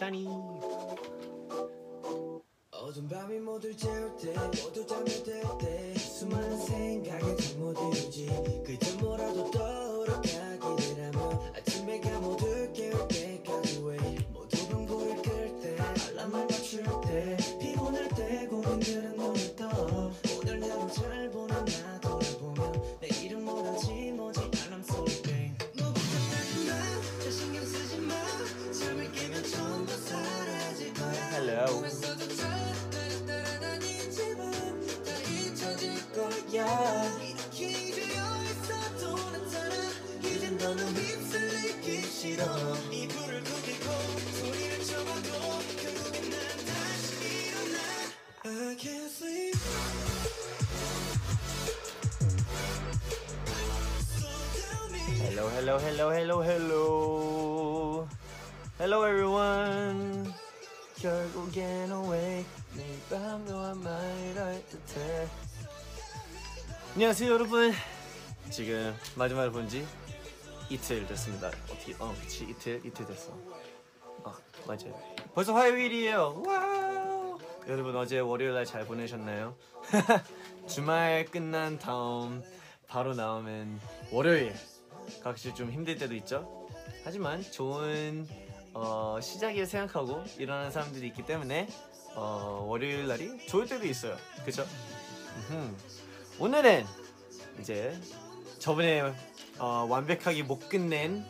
샤니. 어두운 밤이 모두 재울 때 모두 잠이 들때 수많은 생각에 잠못 이루지. 그저 뭐라도 떠오르 가기를 하며 Hello, hello, hello, hello, hello. Everyone. 결국엔 awake. 매일 밤 너와 말할 듯해. 안녕하세요, 여러분. 지금 마지막으로 본지 이틀 됐습니다. 어떻게, 어, 그치, 이틀, 이틀 됐어. 아, 맞아요. 벌써 화요일이에요. Wow. 여러분, 어제 월요일 날 잘 보내셨나요? 주말 끝난 다음 바로 나오면 월요일. 각시 좀 힘들 때도 있죠. 하지만 좋은 어, 시작이라 생각하고 일어나는 사람들이 있기 때문에 어, 월요일 날이 좋을 때도 있어요. 음흠. 오늘은 이제 저번에 어, 완벽하게 못 끝낸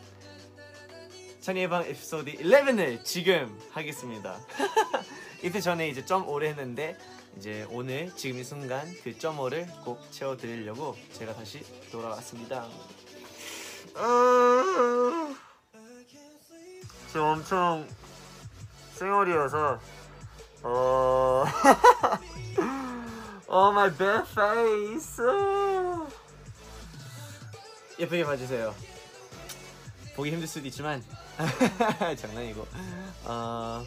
찬이의 방 에피소드 11을 지금 하겠습니다. 이때 전에 이제 점 5를 했는데 이제 오늘 지금 이 순간 그점 5를 꼭 채워드리려고 제가 다시 돌아왔습니다. 아, 지금 엄청 쌩얼이어서 어... oh my bad 예쁘게 봐주세요. 보기 힘들 수도 있지만. 장난이고. 어...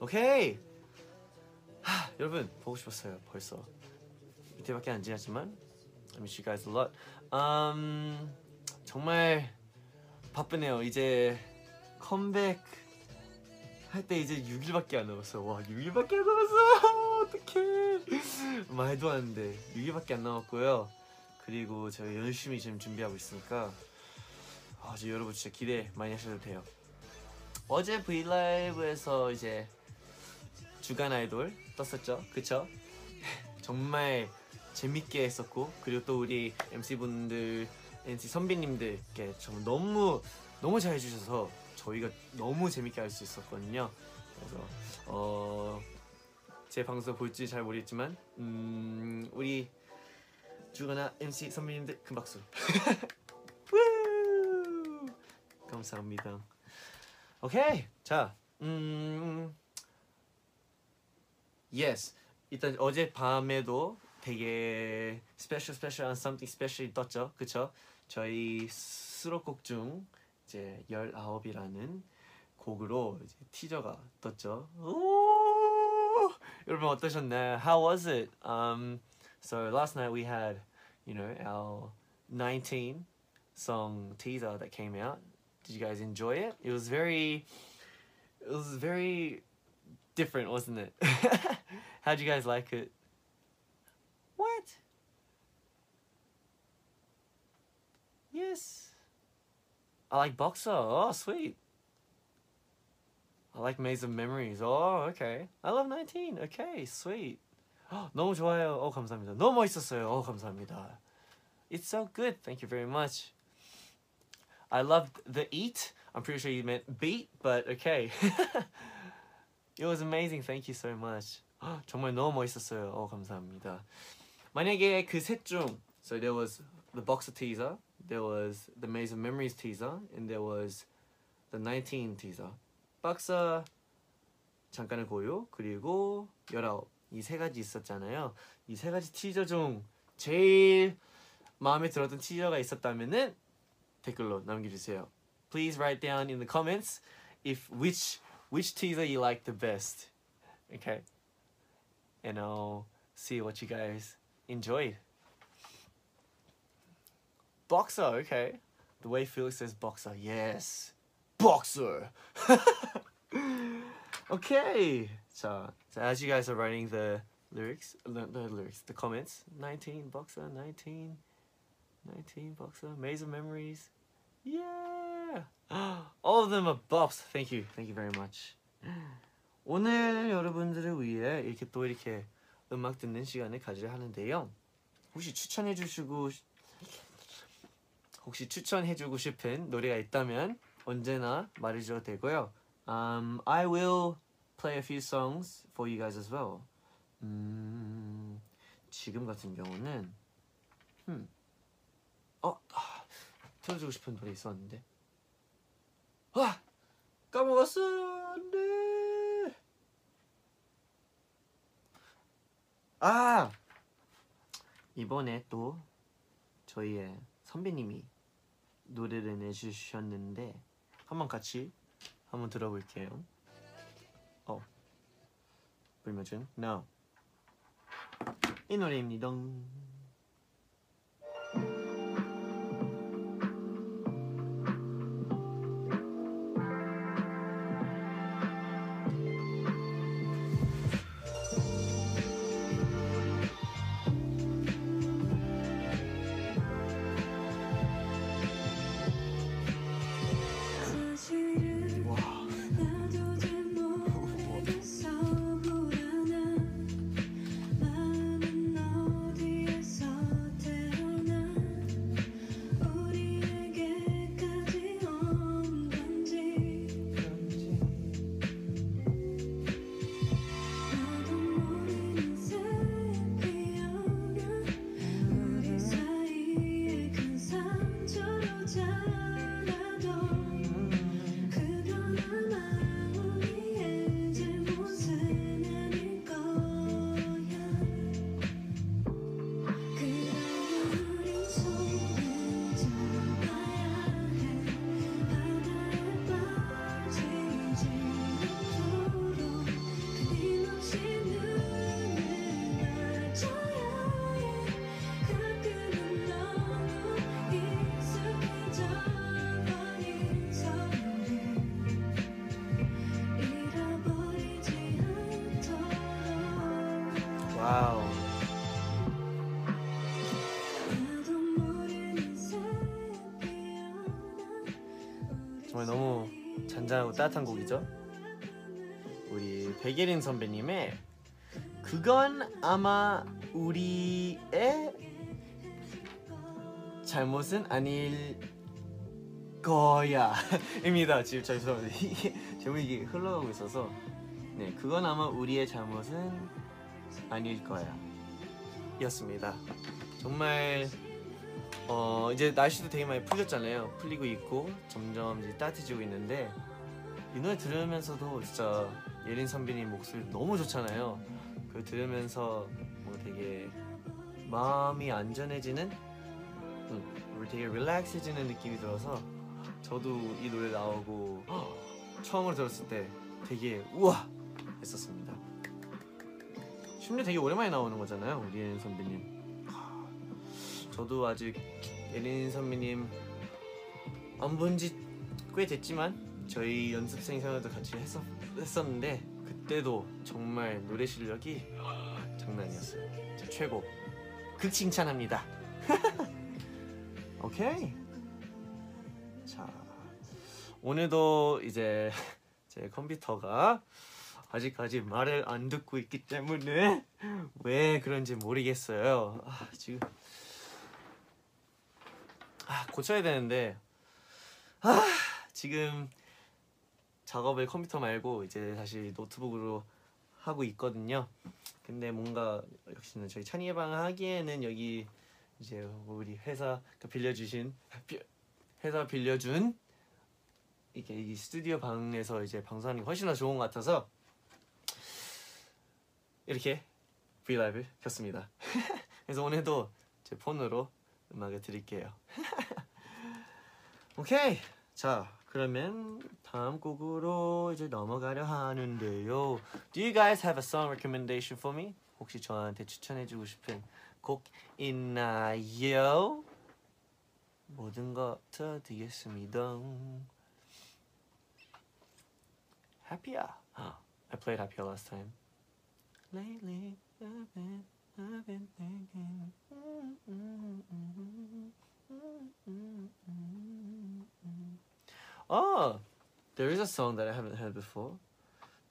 오케이 하, 여러분 보고 싶었어요 벌써. 이때밖에 안 지났지만 I miss you guys a lot. 음, 정말 바쁘네요. 이제 컴백 할 때 이제 6일밖에 안 남았어 와 6일밖에 안 남았어! 어떡해. 말도 안 돼. 6일밖에 안 남았고요. 그리고 제가 열심히 지금 준비하고 있으니까 아, 저 여러분 진짜 기대 많이 하셔도 돼요. 어제 브이라이브에서 이제 주간 아이돌 떴었죠. 그쵸? 정말 재밌게 했었고 그리고 또 우리 MC 분들 NC 선배님들께 정말 너무 너무 잘 해주셔서 저희가 너무 재밌게 할 수 있었거든요. 그래서 어, 제 방송 볼지 잘 모르겠지만 음, 우리 주간아 MC 선배님들 큰 박수. 우! 감사합니다. 오케이! 자 음, yes 일단 어제 밤에도 되게 special special한 something special 떴죠 그쵸 저희 수록곡 중 이제 19이라는 곡으로 이제 티저가 떴죠 오! 여러분 어떠셨나요 how was it um, so last night we had you know our 19 song teaser that came out did you guys enjoy it it was very it was very different wasn't it how'd you guys like it what? Yes. I like Boxer. Oh, sweet. I like Maze of Memories. Oh, okay. I love 19. Okay, sweet. 너무 좋아요. 어, 감사합니다. 너무 멋있었어요. 어, 감사합니다. It's so good. Thank you very much. I loved the eat. I'm pretty sure you meant beat, but okay. it was amazing. Thank you so much. 정말 너무 멋있었어요. 어, 감사합니다. 만약에 그 셋 중, so there was the boxer teaser, there was the Maze of Memories teaser, and there was the 19 teaser. 박사 잠깐의 고요 그리고 19이세 가지 있었잖아요. 이 세 가지 티저 중 제일 마음에 들었던 티저가 있었다면은 댓글로 남겨주세요. Please write down in the comments if which which teaser you like the best. Okay, and I'll see what you guys enjoyed. Boxer, okay. The way Felix says boxer, yes, boxer. okay, so, so as you guys are writing the lyrics, the, lyrics, the comments, 19 boxer, 19, 19 boxer, maze of memories, yeah. All of them are buffs. Thank you, thank you very much. 오늘 여러분들을 위해 이렇게 또 이렇게 음악 듣는 시간을 가지려 하는데요. 혹시 추천해 주시고 혹시 추천해 주고 싶은 노래가 있다면 언제나 말해 주셔도 되고요. Um, I will play a few songs for you guys as well. 음, 지금 같은 경우는 음, 어, 아, 틀어주고 싶은 노래 있었는데 와 까먹었어 네. 아 이번에 또 저희의 선배님이 노래를 내주셨는데 한번 같이 한번 들어볼게요. 어 불며준 No 이 노래입니다. Wow. 정말 너무 잔잔하고 따뜻한 곡이죠? 우리 백예린 선배님의 그건 아마 우리의 잘못은 아닐 거야. 입니다. 지금 저 죄송합니다 제목이 흘러가고 있어서. 네 그건 아마 우리의 잘못은 아닐 거야 였습니다 정말 어 이제 날씨도 되게 많이 풀렸잖아요. 풀리고 있고 점점 이제 따뜻해지고 있는데 이 노래 들으면서도 진짜 예린 선배님 목소리 너무 좋잖아요. 그 들으면서 뭐 되게 마음이 안전해지는, 음, 되게 릴렉스해지는 느낌이 들어서 저도 이 노래 나오고 처음으로 들었을 때 되게 우와 했었습니다. 심지어 되게 오랜만에 나오는 거잖아요, 우리 예린 선배님. 저도 아직 예린 선배님 안 본 지 꽤 됐지만 저희 연습생 생활도 같이 했었, 했었는데 그때도 정말 노래 실력이 장난이었어요. 최고. 극 칭찬합니다. 오케이. 자 오늘도 이제 제 컴퓨터가 아직까지 말을 안 듣고 있기 때문에 왜 그런지 모르겠어요. 아, 지금 아, 고쳐야 되는데 아, 지금 작업을 컴퓨터 말고 이제 다시 노트북으로 하고 있거든요. 근데 뭔가 역시나 저희 찬이의 방 하기에는 여기 이제 우리 회사 그 빌려주신 비- 회사 빌려준 이게 이 스튜디오 방에서 이제 방송하는 게 훨씬 더 좋은 것 같아서 이렇게 브이라이브 켰습니다. 그래서 오늘도 제 폰으로 음악을 드릴게요. 오케이. 자, 그러면 다음 곡으로 이제 넘어가려 하는데요. Do you guys have a song recommendation for me? 혹시 저한테 추천해주고 싶은 곡 있나요? 모든 것 드리겠습니다. Happy야. 아, I played Happy last time. Lately I've been, I've been thinking Oh, there is a song that I haven't heard before.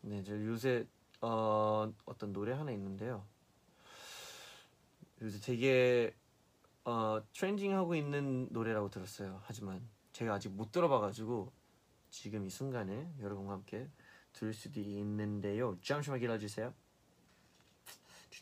네, 저 요새 어, 어떤 노래 하나 있는데요. 요새 되게 어, 트렌딩하고 있는 노래라고 들었어요. 하지만 제가 아직 못 들어봐가지고 지금 이 순간에 여러분과 함께 들을 수도 있는데요. 잠시만 기다려주세요.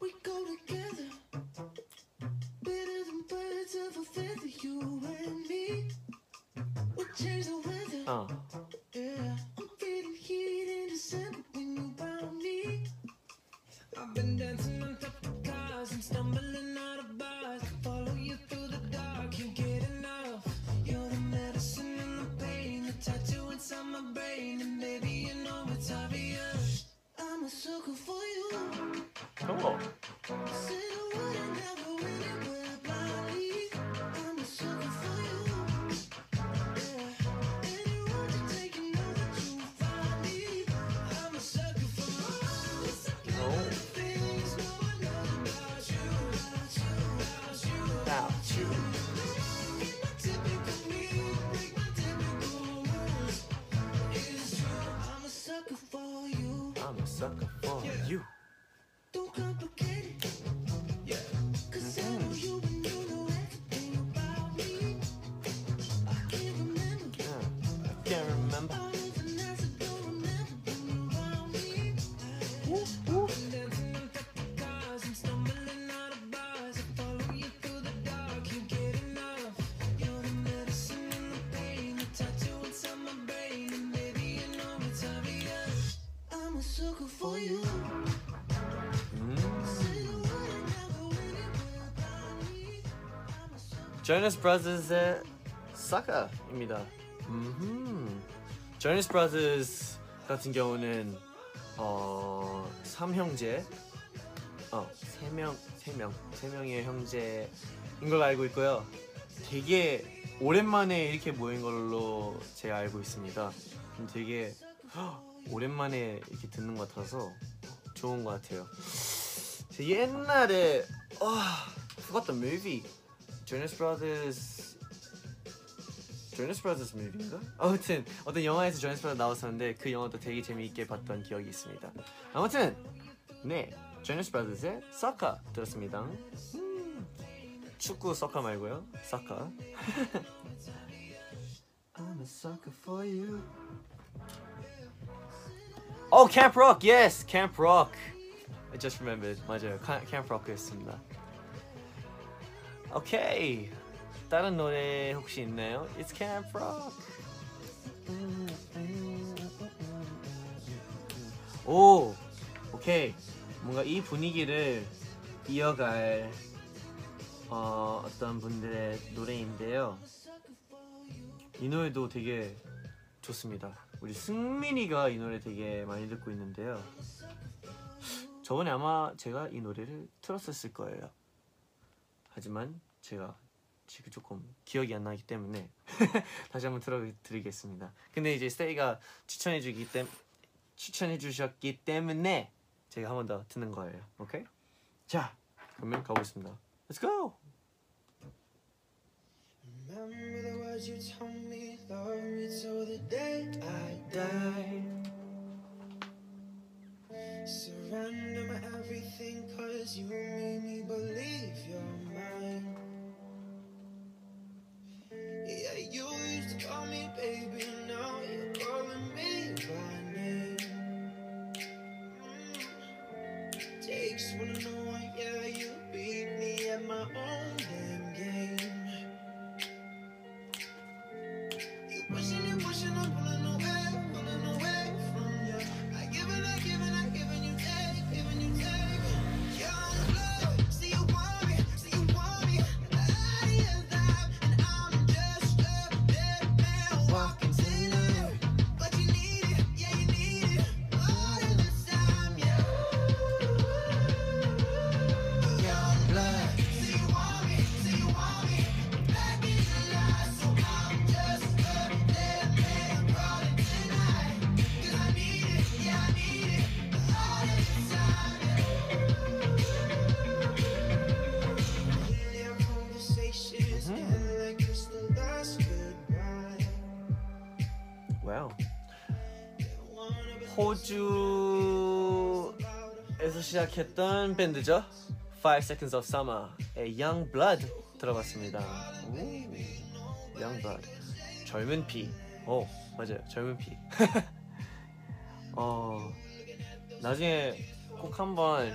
We go together, better than birds of a feather. You and me, we change the weather. 어, I'm Jonas Brothers의 Sucker입니다. 음. Jonas Brothers 같은 경우는 어 삼형제, 어세 명, 세 명, 세 명의 형제인 걸로 알고 있고요. 되게 오랜만에 이렇게 모인 걸로 제가 알고 있습니다. 되게 헉, 오랜만에 이렇게 듣는 것 같아서 좋은 것 같아요. 제 옛날에 아, the movie. Jonas Brothers Jonas Brothers movie인가? 아무튼 어떤 영화에서 Jonas Brothers 나왔었는데 그 영화도 되게 재미있게 봤던 기억이 있습니다. 아무튼 네 Jonas Brothers의 Sucker 들었습니다. 음, 축구 서커 말고요, Sucker. I'm a sucker for you. Oh, Camp Rock, yes, Camp Rock. I just remembered. 맞아요, Camp Rock였습니다. 오케이. 다른 노래 혹시 있나요? It's Camp Rock. 오, 오케이. 뭔가 이 분위기를 이어갈 어, 어떤 분들의 노래인데요. 이 노래도 되게 좋습니다. 우리 승민이가 이 노래 되게 많이 듣고 있는데요. 저번에 아마 제가 이 노래를 틀었었을 거예요. 하지만 제가 지금 조금 기억이 안 나기 때문에 다시 한번 들어드리겠습니다. 근데 이제 스테이가 추천해 주기 때 추천해 주셨기 때문에 제가 한 번 더 듣는 거예요. 오케이? 자, 그러면 가보겠습니다. Let's go. Remember the words you told me, love me till the day I die. Surrender my everything, cause you made me believe you're mine. Yeah, you used to call me just 시작했던 밴드죠. Five Seconds of Summer의 Young Blood 들어봤습니다. 오, Young Blood. 젊은 피. 오, 맞아요. 젊은 피. 어, 나중에 꼭 한번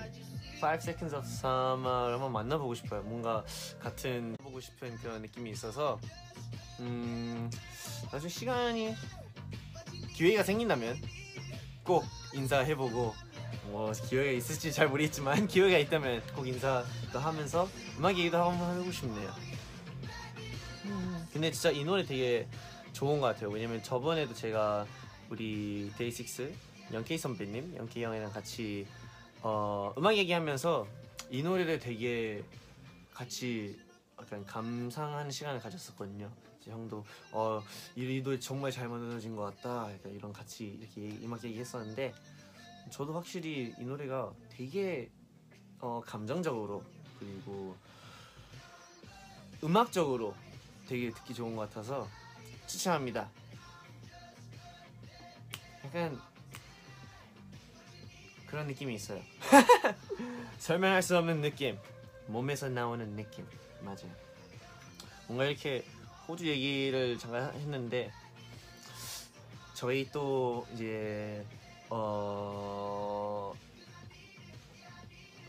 Five Seconds of Summer를 한번 만나보고 싶어요. 뭔가 같은 보고 싶은 그런 느낌이 있어서 음, 나중에 시간이 기회가 생긴다면 꼭 인사해보고 뭐 기회가 있을지 잘 모르겠지만 기회가 있다면 꼭 인사도 하면서 음악 얘기도 한번 해보고 싶네요. 음, 근데 진짜 이 노래 되게 좋은 것 같아요. 왜냐면 저번에도 제가 우리 데이식스 영케이 선배님, 영케이 형이랑 같이 어, 음악 얘기하면서 이 노래를 되게 같이 약간 감상하는 시간을 가졌었거든요. 형도 어, 이, 이 노래 정말 잘 만들어진 것 같다. 이런 같이 이렇게 음악 얘기했었는데 저도 확실히 이 노래가 되게 어, 감정적으로 그리고 음악적으로 되게 듣기 좋은 것 같아서 추천합니다. 약간 그런 느낌이 있어요. 설명할 수 없는 느낌, 몸에서 나오는 느낌 맞아요. 뭔가 이렇게 호주 얘기를 잠깐 했는데 저희 또 이제 어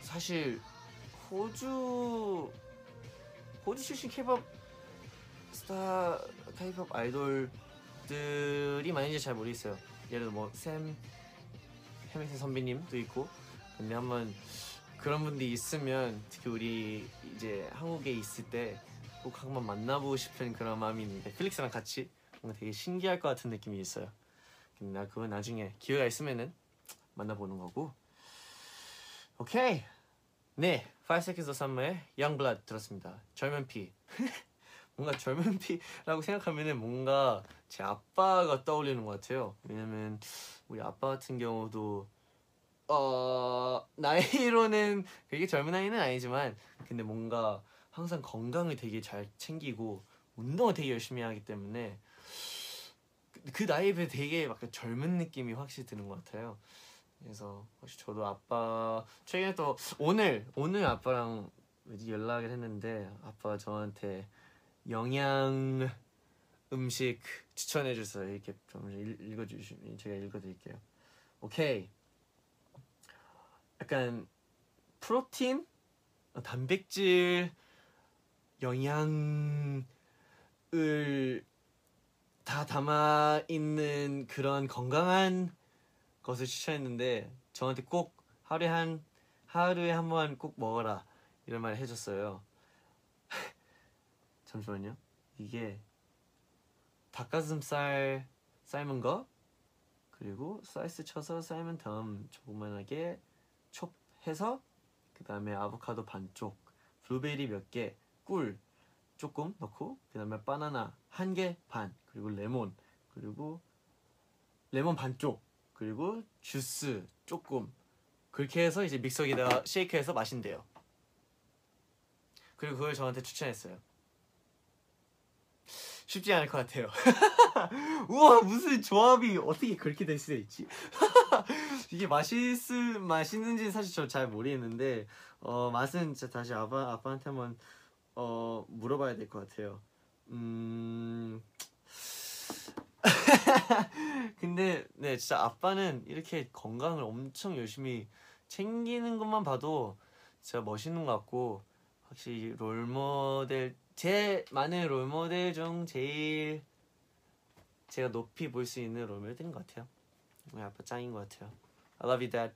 사실 호주 호주 출신 케이팝 스타 케이팝 아이돌들이 많은지 잘 모르겠어요. 예를 들어 뭐샘 해밍슨 선배님도 있고 근데 한번 그런 분들이 있으면 특히 우리 이제 한국에 있을 때 꼭 한번 만나보고 싶은 그런 마음이 있는데 필릭스랑 같이 뭔가 되게 신기할 것 같은 느낌이 있어요. 나 그건 나중에 기회가 있으면은 만나보는 거고. 오케이. 네, Five Seconds of Summer의 Young Blood 들었습니다. 젊은 피. 뭔가 젊은 피라고 생각하면은 뭔가 제 아빠가 떠올리는 것 같아요. 왜냐면 우리 아빠 같은 경우도 어 나이로는 그게 젊은 나이는 아니지만 근데 뭔가 항상 건강을 되게 잘 챙기고 운동을 되게 열심히 하기 때문에 그, 그 나이에 비해 되게 막 젊은 느낌이 확실히 드는 것 같아요. 그래서 혹시 저도 아빠 최근에 또 오늘 오늘 아빠랑 연락을 했는데 아빠가 저한테 영양 음식 추천해 주세요. 이렇게 좀 읽- 읽어 주시면 제가 읽어 드릴게요. 오케이. 약간 프로틴, 어, 단백질, 영양을 다 담아 있는 그런 건강한 것을 추천했는데 저한테 꼭 하루에 한 하루에 한 번 꼭 먹어라 이런 말을 해줬어요. 잠시만요. 이게 닭가슴살 삶은 거 그리고 슬라이스 쳐서 삶은 다음 조그만하게 chop해서 그 다음에 아보카도 반쪽, 블루베리 몇 개, 꿀 조금 넣고 그 다음에 바나나 한 개 반 그리고 레몬 그리고 레몬 반쪽 그리고 주스 조금 그렇게 해서 이제 믹서기에다가 쉐이크해서 마신대요. 그리고 그걸 저한테 추천했어요. 쉽지 않을 것 같아요. 우와 무슨 조합이 어떻게 그렇게 될 수가 있지? 이게 맛있을 맛있는지 사실 저 잘 모르겠는데 어 맛은 진짜 다시 아빠 아빠한테 한번 어 물어봐야 될 것 같아요. 음 근데 네 진짜 아빠는 이렇게 건강을 엄청 열심히 챙기는 것만 봐도 진짜 멋있는 것 같고 확실히 롤모델 제 많은 롤모델 중 제일 제가 높이 볼 수 있는 롤모델인 것 같아요. 우리 아빠 짱인 것 같아요. I love you, Dad.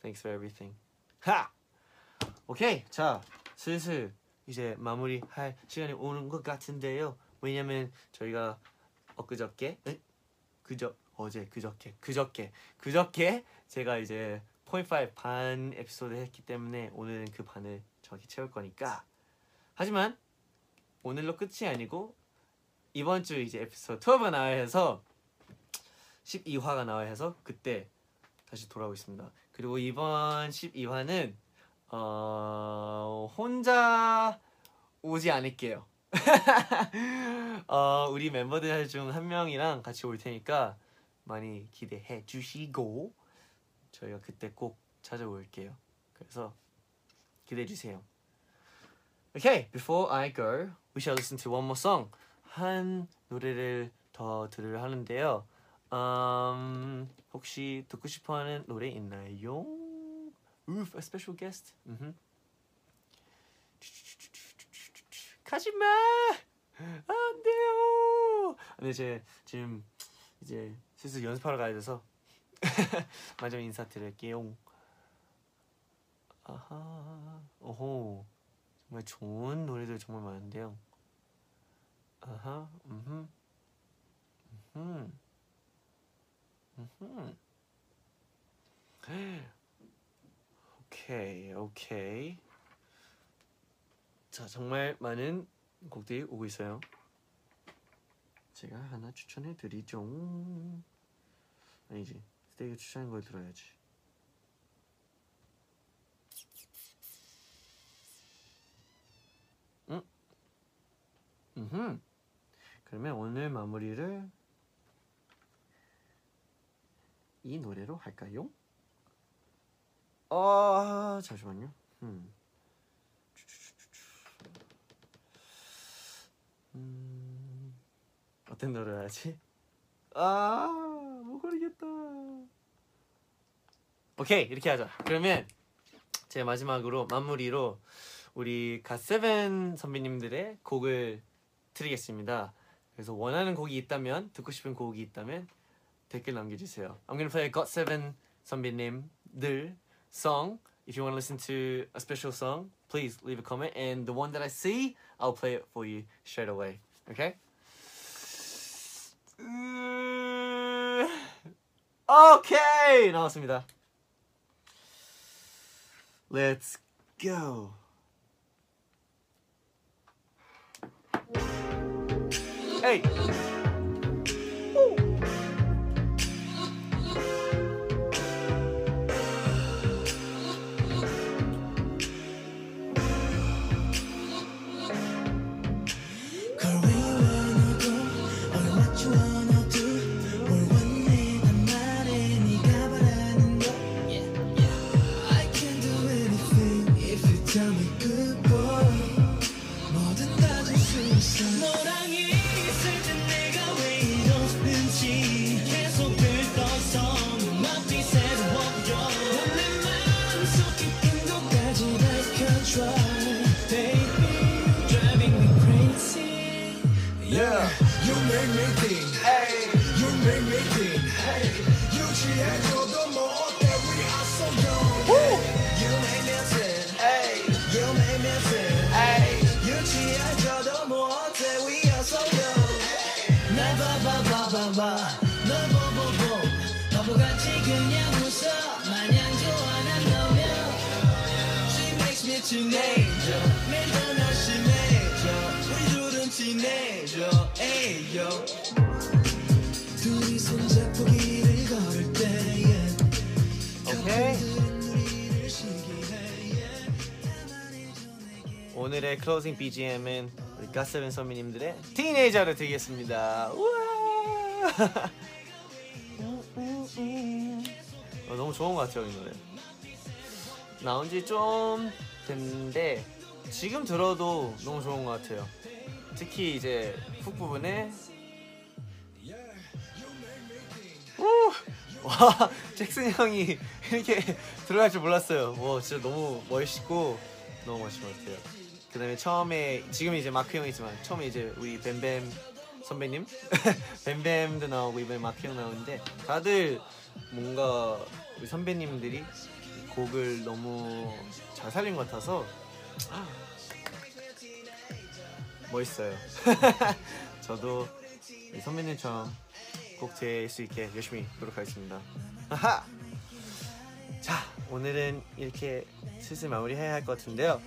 Thanks for everything. 하! 오케이, 자 슬슬 이제 마무리할 시간이 오는 것 같은데요. 왜냐면 저희가 엊그저께, 에? 그저 어제 그저께 그저께 그저께 제가 이제 .5 반 에피소드 했기 때문에 오늘은 그 반을 정확히 채울 거니까 하지만 오늘로 끝이 아니고 이번 주 이제 에피소드 12가 나와야 해서 12화가 나와야 해서 그때 다시 돌아오겠습니다. 그리고 이번 12화는 어 혼자 오지 않을게요. 어 우리 멤버들 중 한 명이랑 같이 올 테니까 많이 기대해 주시고 저희가 그때 꼭 찾아올게요. 그래서 기대해 주세요. Okay, before I go, we shall listen to one more song. 한 노래를 더 들으려 하는데요. 음, 혹시 듣고 싶어하는 노래 있나요? Oof, a special guest. 음 흠. 가지마. 안 돼요. 근데 제 지금 이제 슬슬 연습하러 가야 돼서 마지막 인사드릴게요. 아하, 오호, 정말 좋은 노래들 정말 많은데요. 아하, 음, 음, 음. 오케이, 오케이. 자, 정말 많은 곡들이 오고 있어요. 제가 하나 추천해 드리죠. 아니지, 스테이가 추천한 걸 들어야지. 응? 음. 그러면 오늘 마무리를 이 노래로 할까요? 아 잠시만요. 음. 음, 어떤 노래를 하지? 아, 못 고르겠다. 오케이, 이렇게 하자. 그러면 제 마지막으로 마무리로 우리 갓세븐 선배님들의 곡을 드리겠습니다. 그래서 원하는 곡이 있다면 듣고 싶은 곡이 있다면 댓글 남겨주세요. I'm gonna play got7 선배님들 song. If you want to listen to a special song, please leave a comment. And the one that I see, I'll play it for you straight away. Okay? 오케이 나왔습니다. Let's go. Hey. 수있 심해져. 우리 둘은. 둘이 손잡고 길을 걸을 때 내게 오늘의 클로징 BGM은 우리 가스벤 선배님들의 티네이저를 드리겠습니다. 우와. 어, 너무 좋은 것 같아요 이 노래. 나온 지 좀 됐는데 지금 들어도 너무 좋은 것 같아요. 특히 이제 훅 부분에 우! 와 잭슨 형이 이렇게 들어갈 줄 몰랐어요. 와 진짜 너무 멋있고 너무 멋진 것 같아요. 그다음에 처음에 지금 이제 마크 형이지만 처음에 이제 우리 뱀뱀 선배님 뱀뱀도 나오고 이번에 마크 형 나오는데 다들 뭔가 우리 선배님들이 곡을 너무 잘 살린 것 같아서 멋있어요. 저도 이 선배님처럼 꼭 될 수 있게 열심히 노력하겠습니다. 자, 오늘은 이렇게 슬슬 마무리해야 할 것 같은데요.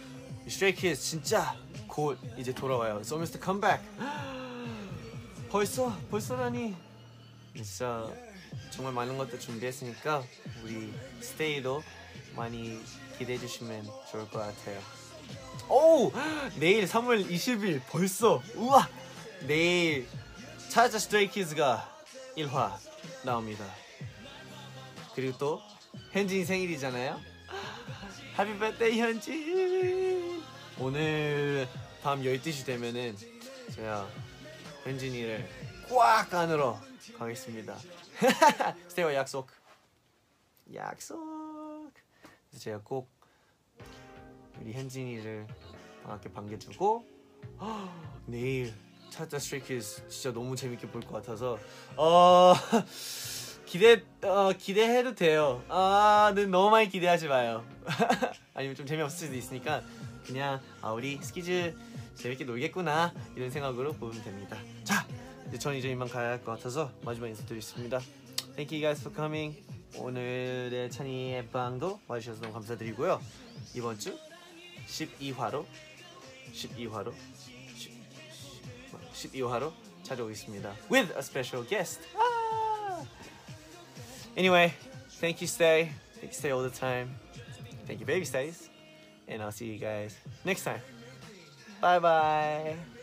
스트레이 키즈 진짜 곧 이제 돌아와요. It's almost comeback. 벌써 벌써라니. 진짜 정말 많은 것들 준비했으니까 우리 스테이도 많이 기대해 주시면 좋을 것 같아요. 오! 내일 3월 20일 벌써 우와! 내일 차자 스트레이키즈가 1화 나옵니다. 그리고 또 현진이 생일이잖아요. Happy birthday 현진. 오늘 밤 12시 되면은 제가 현진이를 꽉 안으러 가겠습니다. 스테이와 약속. 약속. 그래서 제가 꼭 우리 현진이를 반갑게 반겨주고 내일 차자 스트레이키즈 진짜 너무 재밌게 볼 것 같아서 어 기대 어 기대해도 돼요. 아는 너무 많이 기대하지 마요. 아니면 좀 재미없을 수도 있으니까 그냥 아 우리 스키즈 재밌게 놀겠구나 이런 생각으로 보면 됩니다. 자 이제 전 이제 이만 가야 할 것 같아서 마지막 인사드리겠습니다. Thank you guys for coming. 오늘의 찬이의 방도 와주셔서 너무 감사드리고요. 이번 주 12화로 12화로 12화로 찾아오겠습니다. With a special guest. 아! Anyway, thank you, Stay. Thank you, Stay all the time. Thank you, Baby Stays. And I'll see you guys next time. Bye bye.